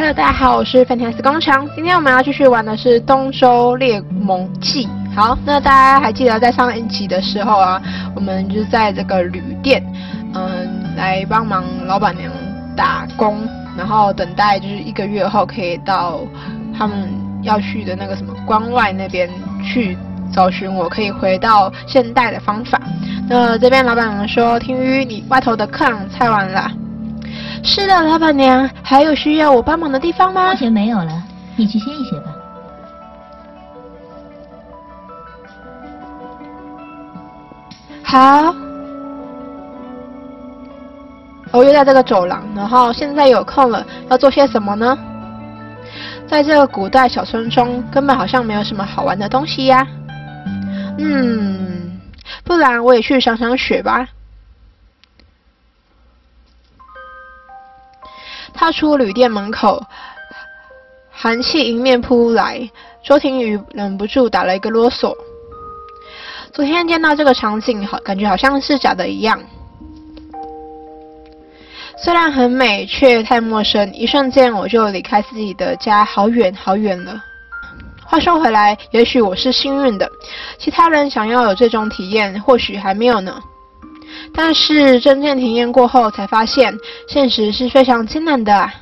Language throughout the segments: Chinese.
Hello，大家好，我是 Fantastic 工厂。今天我们要继续玩的是《东周列盟记》。好，那大家还记得在上一集的时候啊，我们就在这个旅店，嗯，来帮忙老板娘打工，然后等待就是一个月后可以到他们要去的那个什么关外那边去找寻我可以回到现代的方法。那这边老板娘说：“听雨，你外头的客人拆完了。”是的，老板娘，还有需要我帮忙的地方吗？目前没有了，你去歇一歇吧。好，我约在这个走廊，然后现在有空了，要做些什么呢？在这个古代小村庄，根本好像没有什么好玩的东西呀。嗯，不然我也去赏赏雪吧。踏出旅店门口，寒气迎面扑来，周亭羽忍不住打了一个啰嗦。昨天见到这个场景，好感觉好像是假的一样。虽然很美，却太陌生。一瞬间，我就离开自己的家好远好远了。话说回来，也许我是幸运的，其他人想要有这种体验，或许还没有呢。但是真正体验过后，才发现现实是非常艰难的啊。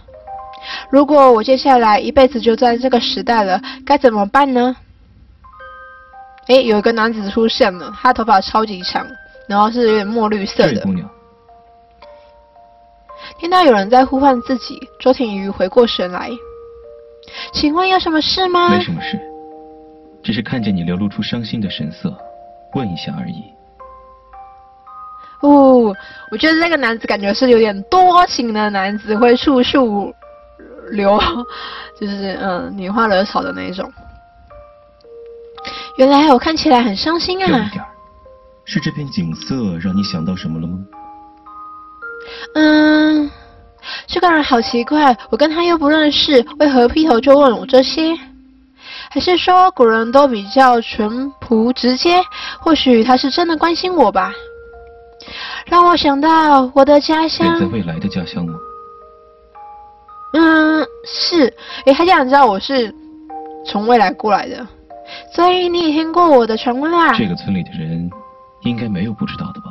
如果我接下来一辈子就在这个时代了，该怎么办呢？诶，有一个男子出现了，他头发超级长，然后是有点墨绿色的。听到有人在呼唤自己，周庭瑜回过神来，请问有什么事吗？没什么事，只是看见你流露出伤心的神色，问一下而已。哦，我觉得那个男子感觉是有点多情的男子，会处处留，就是嗯，拈花惹草的那种。原来我看起来很伤心啊。是这片景色让你想到什么了吗？嗯，这个人好奇怪，我跟他又不认识，为何劈头就问我这些？还是说古人都比较淳朴直接？或许他是真的关心我吧。让我想到我的家乡。你在未来的家乡吗？嗯，是。诶，他这样知道我是从未来过来的，所以你也听过我的传闻啊。这个村里的人应该没有不知道的吧？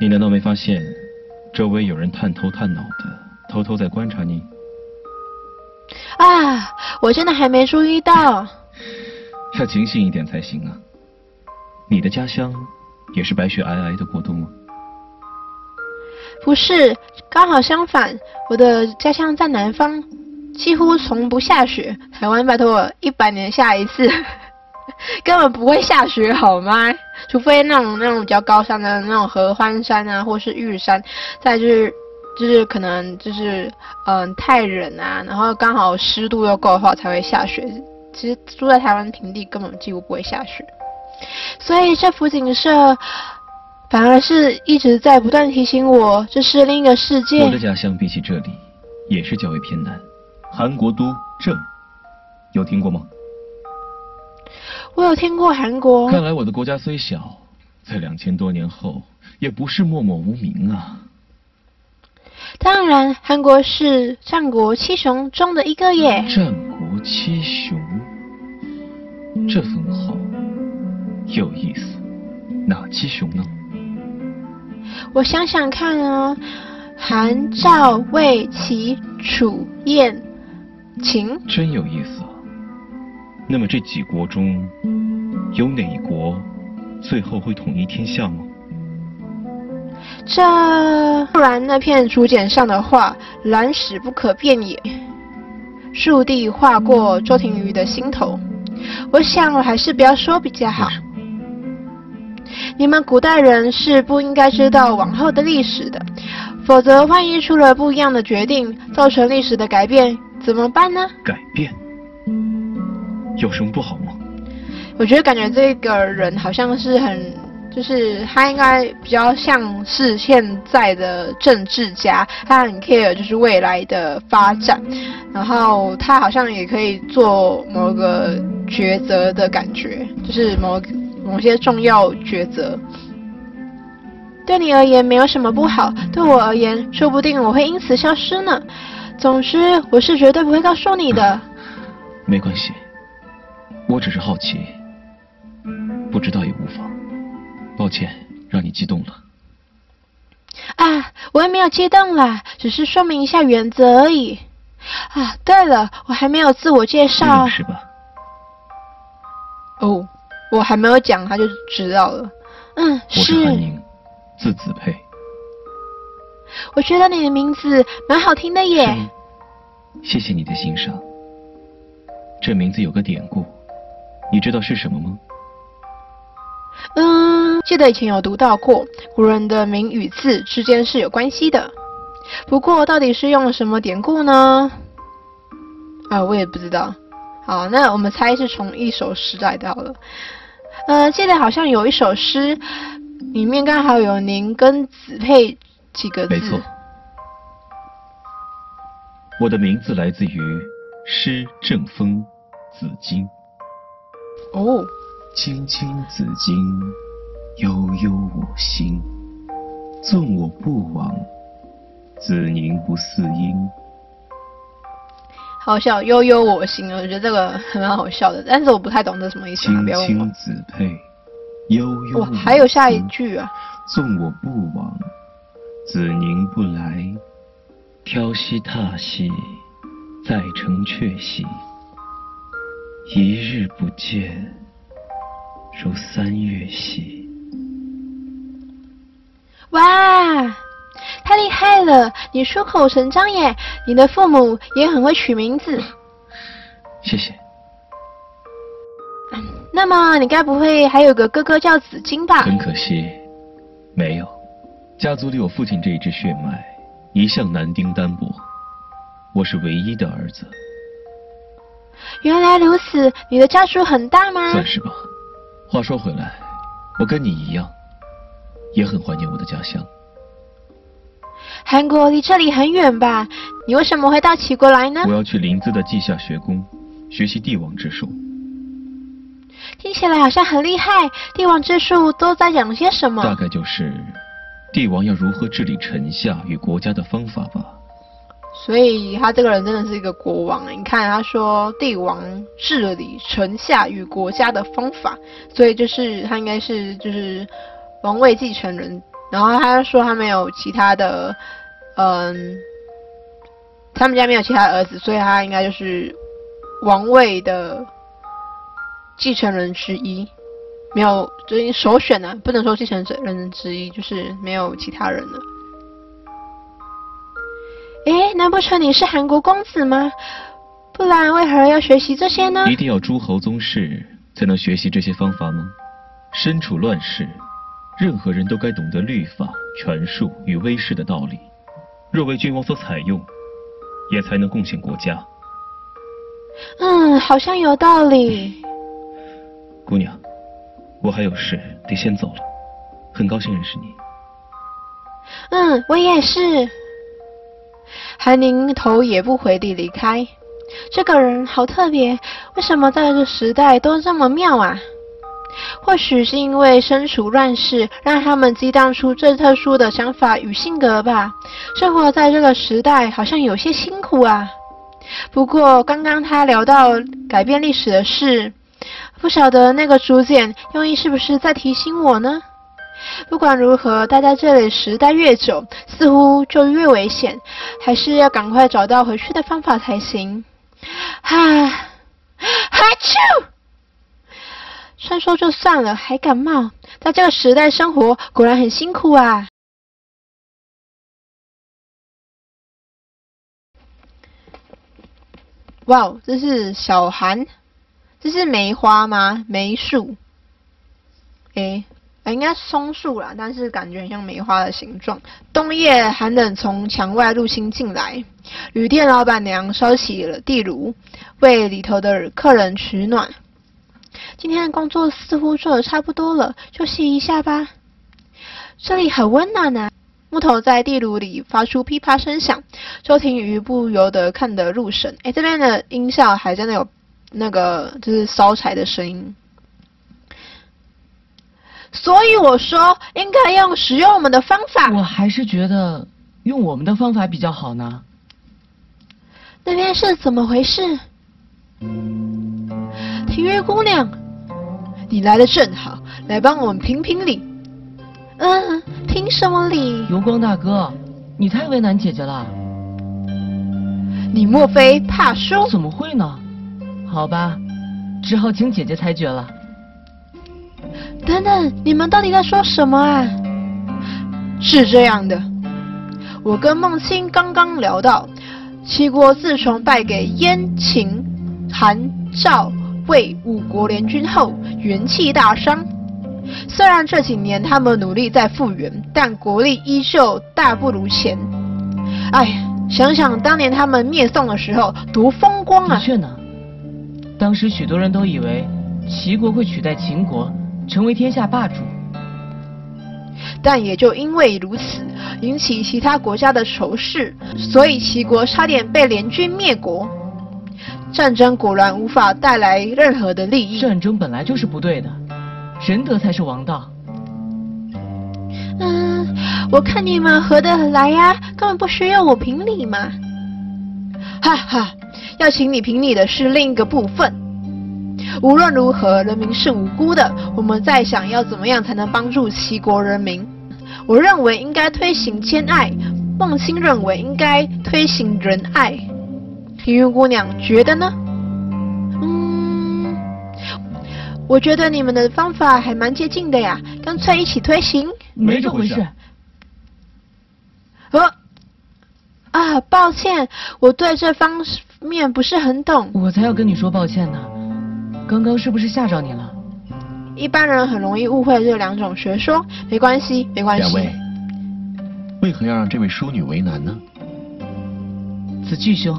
你难道没发现周围有人探头探脑的，偷偷在观察你？啊，我真的还没注意到。要警醒一点才行啊！你的家乡也是白雪皑皑的国度吗？不是，刚好相反，我的家乡在南方，几乎从不下雪。台湾拜托我一百年下一次，根本不会下雪好吗？除非那种那种比较高山的那种合欢山啊，或是玉山，再就是就是可能就是嗯太冷啊，然后刚好湿度又够的话才会下雪。其实住在台湾平地根本几乎不会下雪，所以这幅景色。反而是一直在不断提醒我，这是另一个世界。我的家乡比起这里，也是较为偏南，韩国都郑，有听过吗？我有听过韩国。看来我的国家虽小，在两千多年后，也不是默默无名啊。当然，韩国是战国七雄中的一个耶。战国七雄，这很好，有意思。哪七雄呢？我想想看哦，韩、赵、魏、齐、楚、燕、秦，真有意思啊。那么这几国中，有哪一国最后会统一天下吗？这不然那片竹简上的话，蓝史不可辨也。竖地划过周庭瑜的心头，我想我还是不要说比较好。你们古代人是不应该知道往后的历史的，否则万一出了不一样的决定，造成历史的改变，怎么办呢？改变有什么不好吗？我觉得感觉这个人好像是很，就是他应该比较像是现在的政治家，他很 care 就是未来的发展，然后他好像也可以做某个抉择的感觉，就是某个。某些重要抉择，对你而言没有什么不好，对我而言，说不定我会因此消失呢。总之，我是绝对不会告诉你的。啊，没关系，我只是好奇，不知道也无妨。抱歉，让你激动了。啊，我也没有激动啦，只是说明一下原则而已。啊，对了，我还没有自我介绍。是吧？哦，我还没有讲，他就知道了。嗯，是。我是字子佩。我觉得你的名字蛮好听的耶。谢谢你的欣赏。这名字有个典故，你知道是什么吗？嗯，记得以前有读到过，古人的名与字之间是有关系的。不过到底是用了什么典故呢？啊，我也不知道。好，那我们猜是从一首诗来的好了。呃，现在好像有一首诗，里面刚好有“您”跟“子佩”几个字。没错，我的名字来自于诗正风紫荆。哦。青青子衿，悠悠我心。纵我不往，子宁不嗣音。好笑，悠悠我心，我觉得这个还蛮好笑的，但是我不太懂这什么意思。青青子佩，悠悠我还有下一句啊！纵我不往，子宁不来。挑兮踏兮，在城阙兮。一日不见。如三月兮。哇，太厉害了！你出口成章耶！你的父母也很会取名字。谢谢。那么你该不会还有个哥哥叫紫金吧？很可惜，没有。家族里我父亲这一支血脉一向男丁单薄，我是唯一的儿子。原来如此，你的家族很大吗？算是吧。话说回来，我跟你一样，也很怀念我的家乡。韩国离这里很远吧？你为什么会到齐国来呢？我要去临淄的稷下学宫，学习帝王之术。听起来好像很厉害。帝王之术都在讲些什么？大概就是帝王要如何治理臣下与国家的方法吧。所以他这个人真的是一个国王，你看他说帝王治理臣下与国家的方法，所以就是他应该是就是王位继承人。然后他说他没有其他的，嗯，他们家没有其他儿子，所以他应该就是王位的继承人之一，没有就是首选呢、啊，不能说继承人之一，就是没有其他人了。哎，难不成你是韩国公子吗？不然为何要学习这些呢？一定要诸侯宗室才能学习这些方法吗？身处乱世，任何人都该懂得律法、权术与威势的道理。若为君王所采用，也才能贡献国家。嗯，好像有道理。姑娘，我还有事得先走了。很高兴认识你。嗯，我也是。韩宁头也不回地离开。这个人好特别，为什么在这个时代都这么妙啊？或许是因为身处乱世，让他们激荡出最特殊的想法与性格吧。生活在这个时代好像有些辛苦啊。不过刚刚他聊到改变历史的事，不晓得那个竹简用意是不是在提醒我呢？不管如何，待在这里时待越久，似乎就越危险，还是要赶快找到回去的方法才行。哈，哈啾！虽说就算了，还感冒，在这个时代生活果然很辛苦啊。哇哦，这是小寒，这是梅花吗？梅树？诶。应该是松树啦，但是感觉很像梅花的形状。冬夜寒冷从墙外入侵进来，旅店老板娘烧起了地炉，为里头的客人取暖。今天的工作似乎做得差不多了，休息一下吧。这里很温暖啊！木头在地炉里发出噼啪声响，周庭瑜不由得看得入神。哎，这边的音效还真的有那个就是烧柴的声音。所以我说，应该用使用我们的方法。我还是觉得用我们的方法比较好呢。那边是怎么回事？庭月姑娘，你来的正好，来帮我们评评理。嗯，评什么理？油光大哥，你太为难姐姐了。你莫非怕输？怎么会呢？好吧，只好请姐姐裁决了。等等，你们到底在说什么啊？是这样的，我跟孟青刚刚聊到，齐国自从败给燕、秦、韩、赵、魏五国联军后，元气大伤。虽然这几年他们努力在复原，但国力依旧大不如前。哎，想想当年他们灭宋的时候，多风光啊！的确呢，当时许多人都以为齐国会取代秦国。成为天下霸主，但也就因为如此，引起其他国家的仇视，所以齐国差点被联军灭国。战争果然无法带来任何的利益。战争本来就是不对的，仁德才是王道。嗯，我看你们合得来呀，根本不需要我评理嘛。哈哈，要请你评理的是另一个部分。无论如何，人民是无辜的。我们在想要怎么样才能帮助齐国人民？我认为应该推行兼爱，孟欣认为应该推行仁爱。庭月姑娘觉得呢？嗯，我觉得你们的方法还蛮接近的呀，干脆一起推行。没这回事。呃，啊，抱歉，我对这方面不是很懂。我才要跟你说抱歉呢。刚刚是不是吓着你了？一般人很容易误会这两种学说，没关系，没关系。两位，为何要让这位淑女为难呢？子巨兄，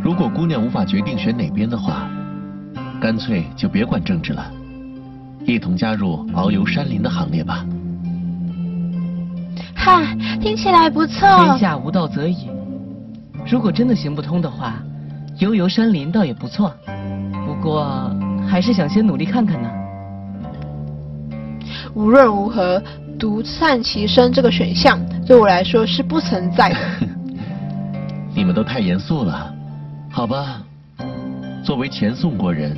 如果姑娘无法决定选哪边的话，干脆就别管政治了，一同加入遨游山林的行列吧。哈，听起来不错。天下无道则已，如果真的行不通的话，悠游山林倒也不错。不过，还是想先努力看看呢。无论如何，独善其身这个选项对我来说是不存在的。你们都太严肃了，好吧？作为前宋国人，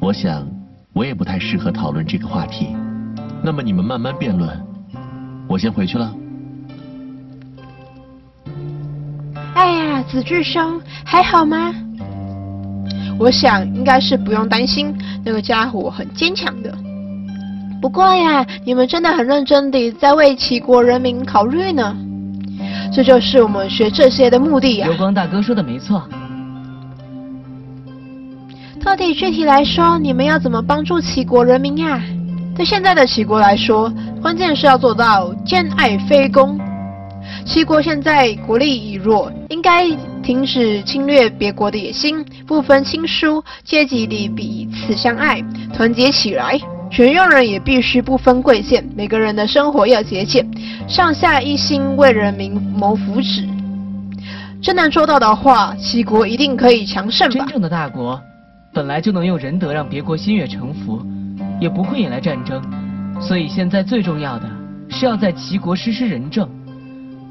我想我也不太适合讨论这个话题。那么你们慢慢辩论，我先回去了。哎呀，子巨兄，还好吗？我想应该是不用担心，那个家伙很坚强的。不过呀，你们真的很认真地在为齐国人民考虑呢。这就是我们学这些的目的呀。油光大哥说的没错。到底具体来说，你们要怎么帮助齐国人民呀？对现在的齐国来说，关键是要做到兼爱非攻。齐国现在国力已弱，应该停止侵略别国的野心，不分亲疏，阶级里彼此相爱，团结起来。全用人也必须不分贵贱，每个人的生活要节俭，上下一心为人民谋福祉。真能做到的话，齐国一定可以强盛吧。真正的大国，本来就能用仁德让别国心悦诚服，也不会引来战争。所以现在最重要的是要在齐国实施仁政。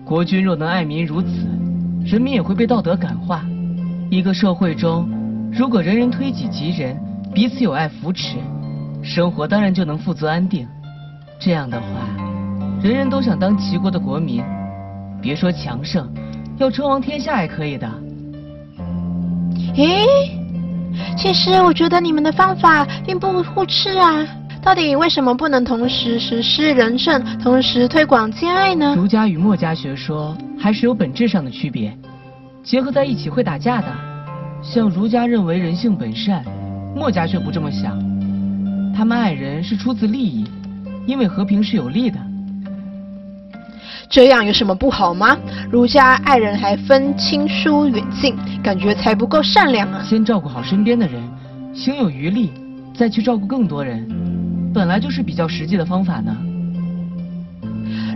国君若能爱民如此，人民也会被道德感化。一个社会中，如果人人推己及人，彼此友爱扶持，生活当然就能富足安定。这样的话，人人都想当齐国的国民，别说强盛，要称王天下也可以的。咦，其实我觉得你们的方法并不互斥啊。到底为什么不能同时实施仁政，同时推广兼爱呢？儒家与墨家学说还是有本质上的区别，结合在一起会打架的。像儒家认为人性本善，墨家却不这么想。他们爱人是出自利益，因为和平是有利的。这样有什么不好吗？儒家爱人还分亲疏远近，感觉才不够善良啊！先照顾好身边的人，心有余力，再去照顾更多人。本来就是比较实际的方法呢。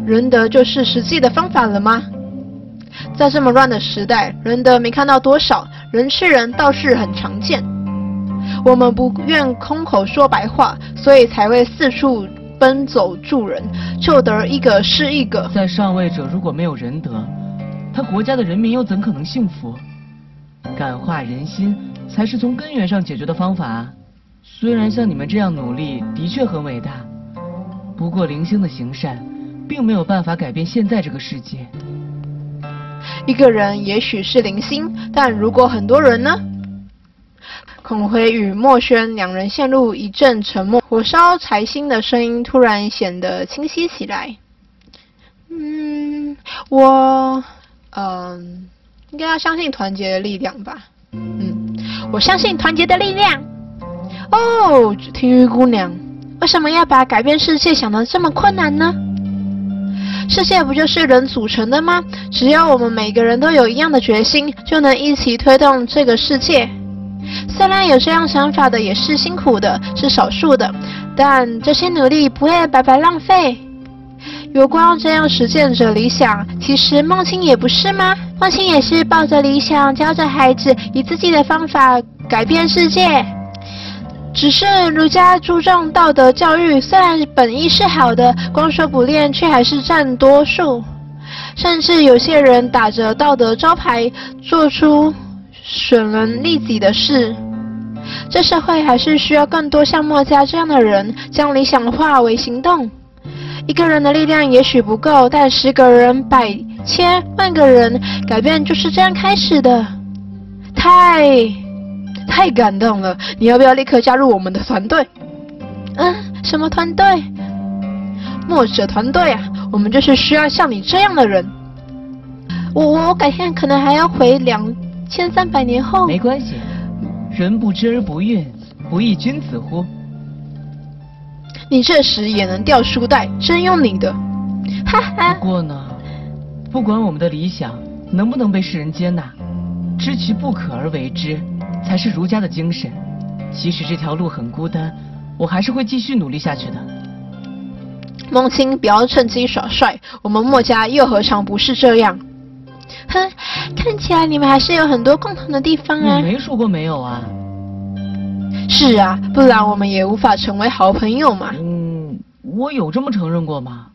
仁德就是实际的方法了吗？在这么乱的时代，仁德没看到多少，人吃人倒是很常见。我们不愿空口说白话，所以才会四处奔走助人，救得一个是一个。在上位者如果没有仁德，他国家的人民又怎可能幸福？感化人心才是从根源上解决的方法啊。虽然像你们这样努力的确很伟大，不过零星的行善，并没有办法改变现在这个世界。一个人也许是零星，但如果很多人呢？孔辉与墨轩两人陷入一阵沉默，火烧柴薪的声音突然显得清晰起来。嗯，我，嗯、应该要相信团结的力量吧。嗯，我相信团结的力量。哦，听雨姑娘，为什么要把改变世界想得这么困难呢？世界不就是人组成的吗？只要我们每个人都有一样的决心，就能一起推动这个世界。虽然有这样想法的也是辛苦的，是少数的，但这些努力不会白白浪费。有光这样实践着理想，其实梦清也不是吗？梦清也是抱着理想，教着孩子以自己的方法改变世界。只是儒家注重道德教育，虽然本意是好的，光说不练却还是占多数。甚至有些人打着道德招牌，做出损人利己的事。这社会还是需要更多像墨家这样的人，将理想化为行动。一个人的力量也许不够，但十个人、百千万个人，改变就是这样开始的。太。太感动了！你要不要立刻加入我们的团队？嗯，什么团队？墨者团队啊！我们就是需要像你这样的人。我我改天可能还要回两千三百年后。没关系，人不知而不愠，不亦君子乎？你这时也能掉书袋，真用你的！哈哈。不过呢，不管我们的理想能不能被世人接纳，知其不可而为之。才是儒家的精神。即使这条路很孤单，我还是会继续努力下去的。孟清，不要趁机耍帅，我们墨家又何尝不是这样？哼，看起来你们还是有很多共同的地方啊。你没说过没有啊？是啊，不然我们也无法成为好朋友嘛。嗯，我有这么承认过吗？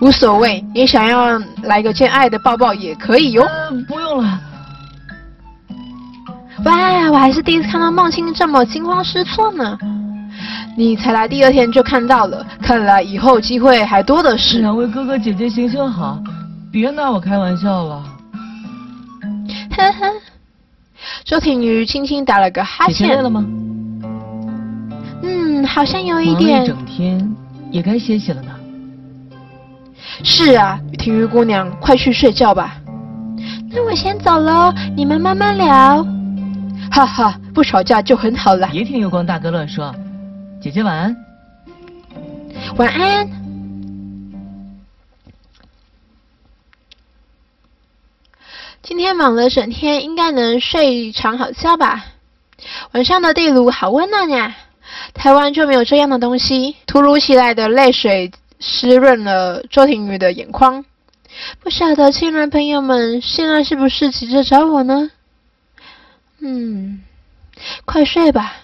无所谓，你想要来个见爱的抱抱也可以哟。呃，不用了。哇，我还是第一次看到梦清这么惊慌失措呢。你才来第二天就看到了，看来以后机会还多的是。两位哥哥姐姐行行好，别拿我开玩笑了。呵呵。周婷瑜轻轻打了个哈欠。累了吗？嗯，好像有一点。一整天，也该歇息了呢。是啊，婷瑜姑娘，快去睡觉吧。那我先走喽，你们慢慢聊。哈哈，不吵架就很好了。别听月光大哥乱说，姐姐晚安。晚安。今天忙了整天，应该能睡一场好觉吧？晚上的地炉好温暖呀！台湾就没有这样的东西。突如其来的泪水湿润了周庭宇的眼眶。不晓得亲人朋友们现在是不是急着找我呢？嗯，快睡吧。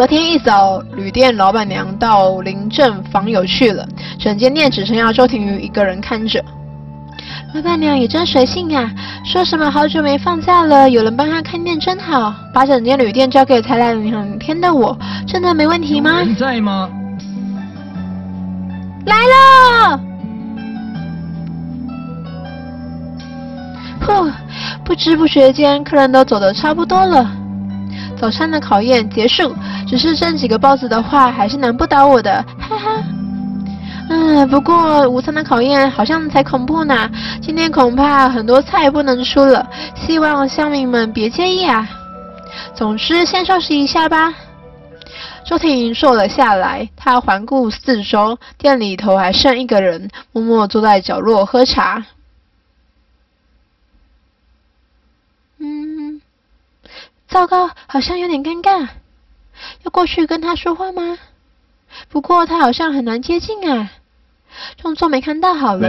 隔天一早，旅店老板娘到邻镇访友去了，整间店只剩下周庭瑜一个人看着。老板娘也真随性呀，说什么好久没放假了，有人帮她看店真好，把整间旅店交给才来两天的我，真的没问题吗？你在吗？来了。呼，不知不觉间，客人都走的差不多了。早餐的考验结束，只是剩几个包子的话，还是难不倒我的，哈哈。嗯，不过午餐的考验好像才恐怖呢。今天恐怕很多菜不能出了，希望乡民们别介意啊。总之，先收拾一下吧。周婷坐了下来，她环顾四周，店里头还剩一个人，默默坐在角落喝茶。糟糕，好像有点尴尬，要过去跟他说话吗？不过他好像很难接近啊，装作没看到好了。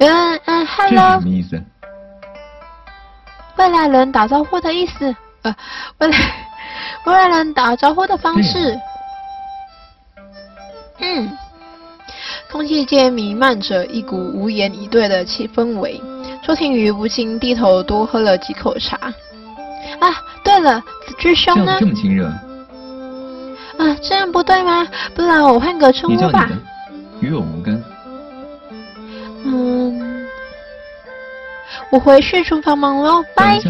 嗯嗯，Hello。这什么意思？外来人打招呼的意思，呃，外来外来人打招呼的方式。嗯，空气间弥漫着一股无言以对的气氛围。周庭瑜不禁低头多喝了几口茶。啊，对了，子居兄呢？叫这么亲热。啊，这样不对吗？不然我换个称呼吧。与我无干。嗯，我回去厨房忙喽，拜。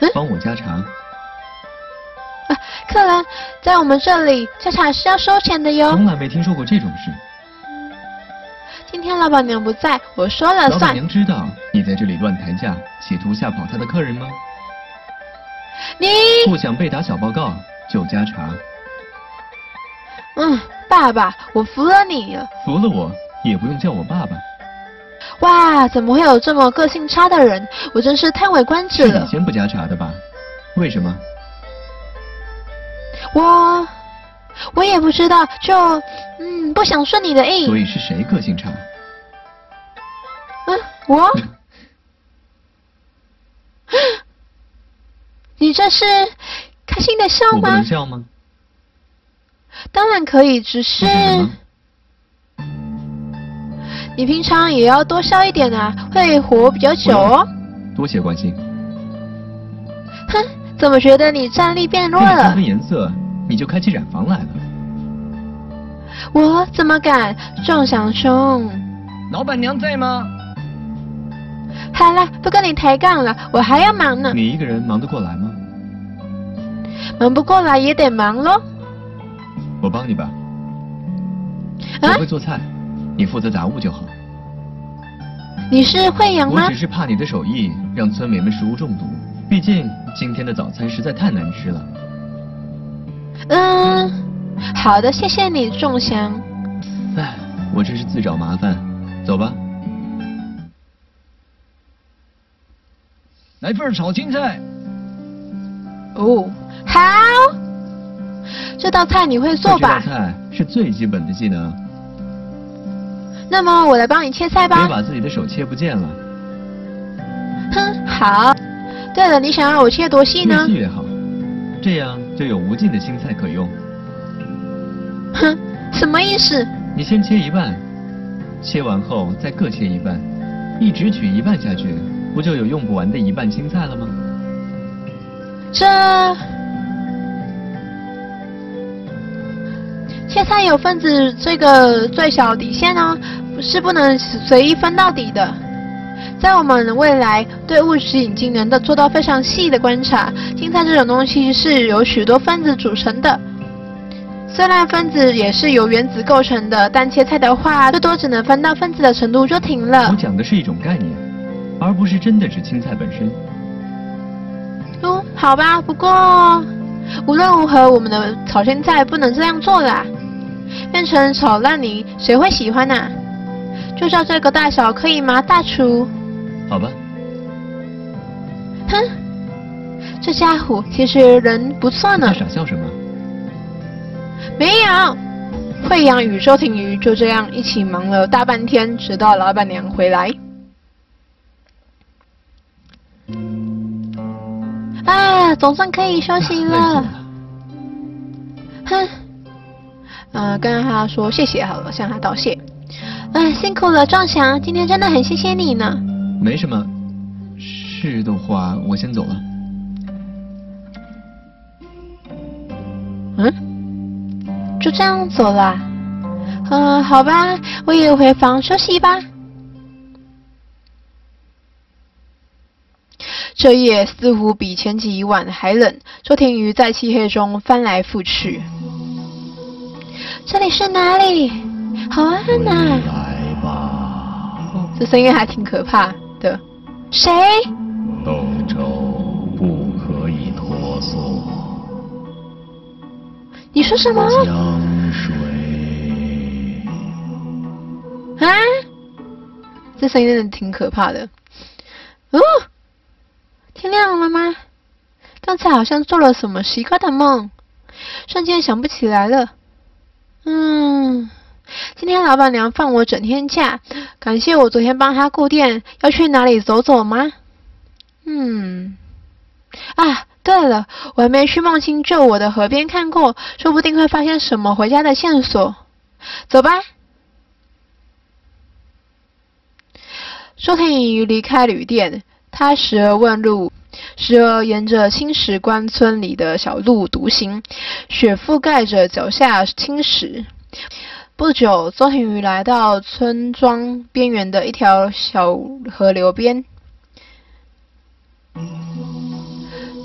嗯，帮我加茶。啊，客人在我们这里加茶是要收钱的哟。从来没听说过这种事。今天老板娘不在，我说了算。老板娘知道你在这里乱抬价，企图吓跑她的客人吗？你不想被打小报告就加茶。嗯，爸爸，我服了你了。服了我也不用叫我爸爸。哇，怎么会有这么个性差的人？我真是叹为观止了。是你先不加茶的吧？为什么？我我也不知道，就嗯不想顺你的意。所以是谁个性差？嗯，我。你这是开心的笑吗？能笑吗？当然可以，只是。你平常也要多笑一点啊，会活比较久哦。多谢关心。哼，怎么觉得你战力变弱了？颜色，你就开起染房来了。我怎么敢，仲想兄？老板娘在吗？好了，不跟你抬杠了，我还要忙呢。你一个人忙得过来吗？忙不过来也得忙喽。我帮你吧。啊？我会做菜。你负责杂物就好。你是惠阳吗？我只是怕你的手艺让村民们食物中毒，毕竟今天的早餐实在太难吃了。嗯，好的，谢谢你，仲祥。哎，我这是自找麻烦，走吧。来份炒青菜。哦，好。这道菜你会做吧？这道菜是最基本的技能。那么我来帮你切菜吧。别把自己的手切不见了。哼，好。对了，你想要我切多细呢？越细越好，这样就有无尽的青菜可用。哼，什么意思？你先切一半，切完后再各切一半，一直取一半下去，不就有用不完的一半青菜了吗？这切菜有分子这个最小底线哦，是不能随意分到底的。在我们未来对物质已经能够做到非常细的观察，青菜这种东西是由许多分子组成的。虽然分子也是由原子构成的，但切菜的话，最多只能分到分子的程度就停了。我讲的是一种概念，而不是真的是青菜本身。哦，好吧，不过无论如何，我们的炒青菜不能这样做啦。变成炒烂泥，谁会喜欢呢、啊？就照这个大小可以吗，大厨？好吧。哼，这家伙其实人不错呢。在傻笑什么？没有。惠阳与周庭瑜就这样一起忙了大半天，直到老板娘回来。啊，总算可以休息了。啊、哼。呃，跟他说谢谢好了，向他道谢。哎，辛苦了，壮祥，今天真的很谢谢你呢。没什么，是的话，我先走了。嗯？就这样走了？嗯、呃，好吧，我也回房休息吧。这夜似乎比前几晚还冷，周亭羽在漆黑中翻来覆去。这里是哪里？好暗呐、啊！这声音还挺可怕的。谁？斗州不可以脱缩。你说什么？江水。啊？这声音真的挺可怕的。哦，天亮了吗？刚才好像做了什么奇怪的梦，瞬间想不起来了。嗯，今天老板娘放我整天假，感谢我昨天帮她顾店。要去哪里走走吗？嗯，啊，对了，我还没去梦清救我的河边看过，说不定会发现什么回家的线索。走吧。周天宇离开旅店，他时而问路，时而沿着青石关村里的小路独行，雪覆盖着脚下青石。不久，周天宇来到村庄边缘的一条小河流边。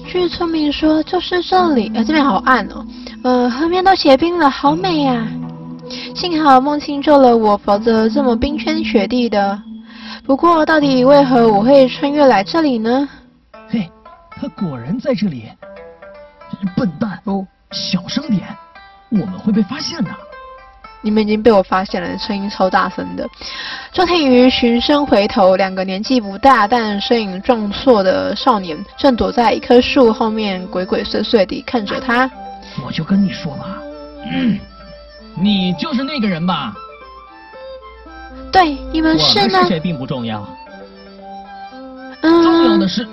据村民说，就是这里。呃，这边好暗哦。呃，河面都结冰了，好美呀、幸好梦清救了我，否则这么冰天雪地的。不过，到底为何我会穿越来这里呢？嘿，他果然在这里。笨蛋！哦，小声点，我们会被发现的。你们已经被我发现了，声音超大声的。周天宇循声回头，两个年纪不大但身影壮硕的少年正躲在一棵树后面，鬼鬼祟祟地看着他。我就跟你说吧，嗯，你就是那个人吧？对，你们是呢？我们是谁并不重要。嗯。重要的是，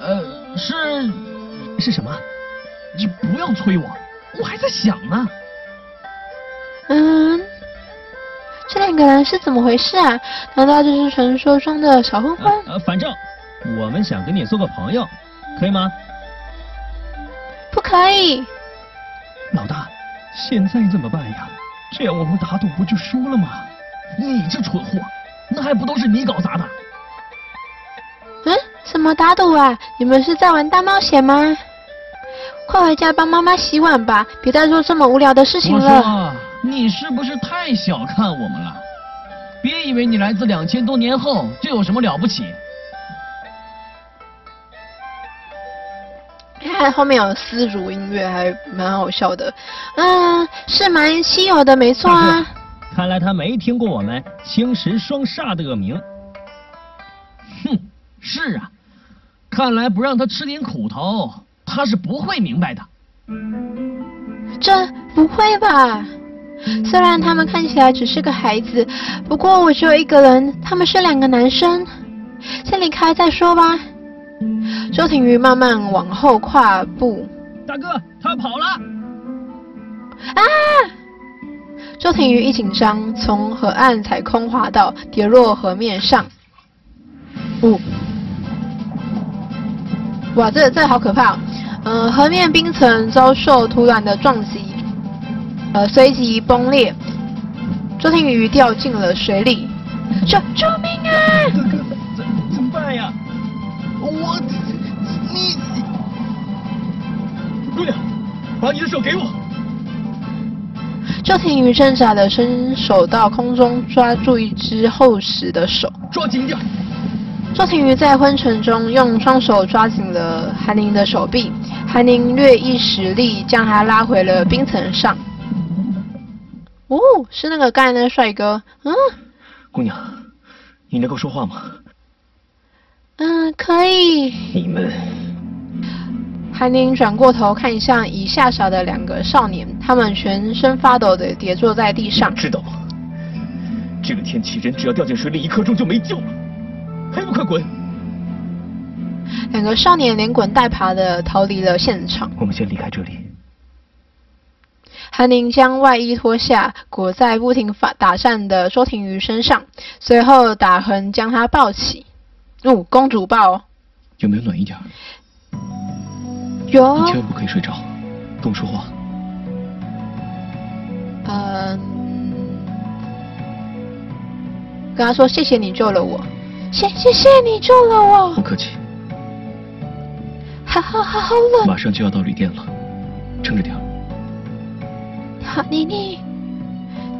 呃，是是什么？你不要催我，我还在想呢。嗯，这两个人是怎么回事啊？难道这是传说中的小混混？呃，反正我们想跟你做个朋友，可以吗？不可以。老大，现在怎么办呀？这样我们打赌不就输了吗？你这蠢货，那还不都是你搞砸的？嗯？什么打赌啊？你们是在玩大冒险吗？快回家帮妈妈洗碗吧，别再做这么无聊的事情了。你是不是太小看我们了？别以为你来自两千多年后就有什么了不起。看后面有丝竹音乐，还蛮好笑的。嗯，是蛮稀有的，没错啊。看来他没听过我们青石双煞的恶名。哼，是啊，看来不让他吃点苦头，他是不会明白的。这不会吧？虽然他们看起来只是个孩子，不过我只有一个人，他们是两个男生，先离开再说吧。周庭瑜慢慢往后跨步，大哥，他跑了！啊！周庭瑜一紧张，从河岸踩空滑倒，跌落河面上。呜、哦！哇，这这好可怕！嗯、呃，河面冰层遭受突然的撞击。呃，随即崩裂，周天宇掉进了水里。救救命啊！哥哥，怎怎么办呀？我，你，姑娘，把你的手给我。周庭宇挣扎的伸手到空中，抓住一只厚实的手，抓紧点。周庭宇在昏沉中用双手抓紧了韩宁的手臂，韩宁略一使力，将他拉回了冰层上。哦，是那个刚才那个帅哥，嗯。姑娘，你能够说话吗？嗯，可以。你们。韩宁转过头看向已吓傻的两个少年，他们全身发抖的跌坐在地上。知道吗？这个天气，人只要掉进水里一刻钟就没救了，还不快滚！两个少年连滚带爬的逃离了现场。我们先离开这里。韩宁将外衣脱下，裹在不停发打颤的周庭瑜身上，随后打横将她抱起。哦，公主抱。有没有暖一点？有。你千万不可以睡着，跟我说话。嗯。跟他说谢谢你救了我，谢谢谢你救了我。不客气。好好好好冷。马上就要到旅店了，撑着点。好，你你，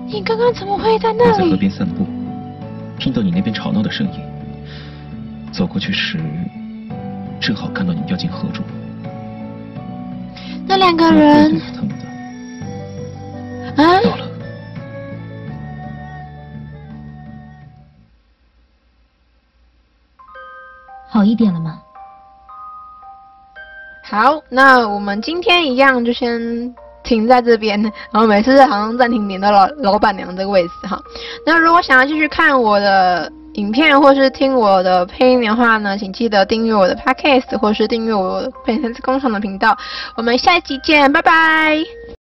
你刚刚怎么会在那里？我在河边散步，听到你那边吵闹的声音，走过去时，正好看到你掉进河中。那两个人。对对他们的。啊？到了。好一点了吗？好，那我们今天一样就先。停在这边，然后每次好像暂停点到老老板娘这个位置哈。那如果想要继续看我的影片或是听我的配音的话呢，请记得订阅我的 podcast 或是订阅我配音工厂的频道。我们下一集见，拜拜。